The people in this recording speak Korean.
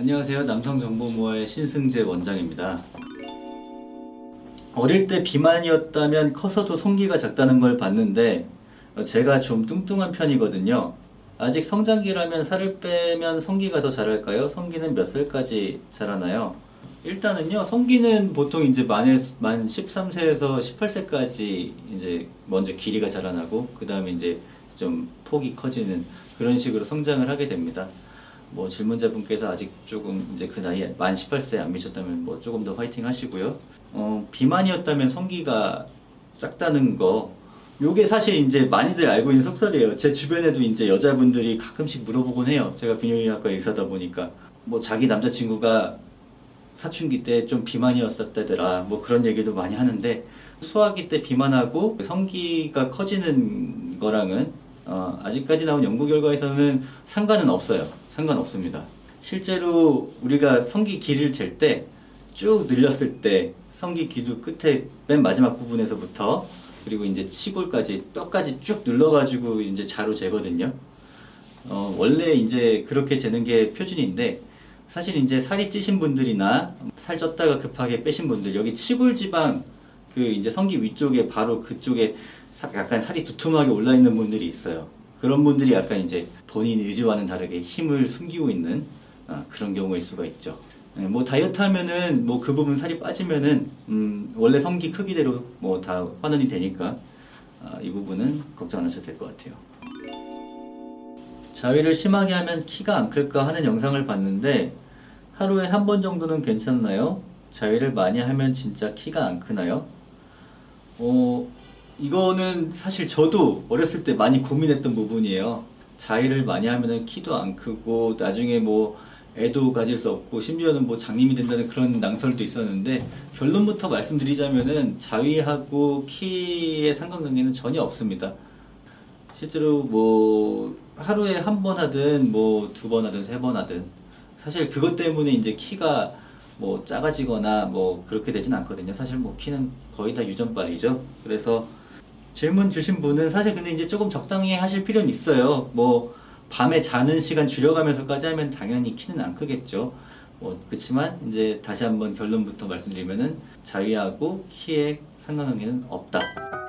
안녕하세요. 남성정보모아의 신승재 원장입니다. 어릴 때 비만이었다면 커서도 성기가 작다는 걸 봤는데 어, 제가 좀 뚱뚱한 편이거든요. 아직 성장기라면 살을 빼면 성기가 더 자랄까요? 성기는 몇 살까지 자라나요? 일단은요, 성기는 보통 이제 만, 만 13세에서 18세까지 이제 먼저 길이가 자라나고, 그 다음에 이제 좀 폭이 커지는 그런 식으로 성장을 하게 됩니다. 뭐 질문자분께서 아직 조금 이제 그 나이에 만 18세 안 미쳤다면 뭐 조금 더 화이팅 하시고요. 어, 비만이었다면 성기가 작다는 거 요게 사실 이제 많이들 알고 있는 속설이에요. 제 주변에도 이제 여자분들이 가끔씩 물어보곤 해요. 제가 비뇨기학과 의사다 보니까 뭐 자기 남자친구가 사춘기 때 좀 비만이었었다더라 뭐 그런 얘기도 많이 하는데 소화기 때 비만하고 성기가 커지는 거랑은 어, 아직까지 나온 연구 결과에서는 상관은 없어요. 상관없습니다. 실제로 우리가 성기 길이를 잴때 쭉 늘렸을 때 성기 기두 끝에 맨 마지막 부분에서부터 그리고 이제 치골까지 뼈까지 쭉 눌러가지고 이제 자로 재거든요. 어, 원래 이제 그렇게 재는 게 표준인데 사실 이제 살이 찌신 분들이나 살 쪘다가 급하게 빼신 분들 여기 치골 지방 그 이제 성기 위쪽에 바로 그쪽에 약간 살이 두툼하게 올라 있는 분들이 있어요. 그런 분들이 약간 이제 본인 의지와는 다르게 힘을 숨기고 있는 어, 그런 경우일 수가 있죠. 네, 뭐 다이어트 하면은 뭐 그 부분 살이 빠지면은 음 원래 성기 크기대로 뭐 다 환원이 되니까 아, 이 부분은 걱정 안 하셔도 될 것 같아요. 자위를 심하게 하면 키가 안 클까 하는 영상을 봤는데 하루에 한 번 정도는 괜찮나요? 자위를 많이 하면 진짜 키가 안 크나요? 어 이거는 사실 저도 어렸을 때 많이 고민했던 부분이에요. 자위를 많이 하면은 키도 안 크고 나중에 뭐 애도 가질 수 없고 심지어는 뭐 장님이 된다는 그런 낭설도 있었는데 결론부터 말씀드리자면은 자위하고 키의 상관관계는 전혀 없습니다. 실제로 뭐 하루에 한 번 하든 뭐 두 번 하든 세 번 하든 사실 그것 때문에 이제 키가 뭐 작아지거나 뭐 그렇게 되진 않거든요. 사실 뭐 키는 거의 다 유전빨이죠. 그래서 질문 주신 분은 사실 근데 이제 조금 적당히 하실 필요는 있어요. 뭐 밤에 자는 시간 줄여가면서까지 하면 당연히 키는 안 크겠죠. 뭐 그렇지만 이제 다시 한번 결론부터 말씀드리면은 자위하고 키의 상관관계는 없다.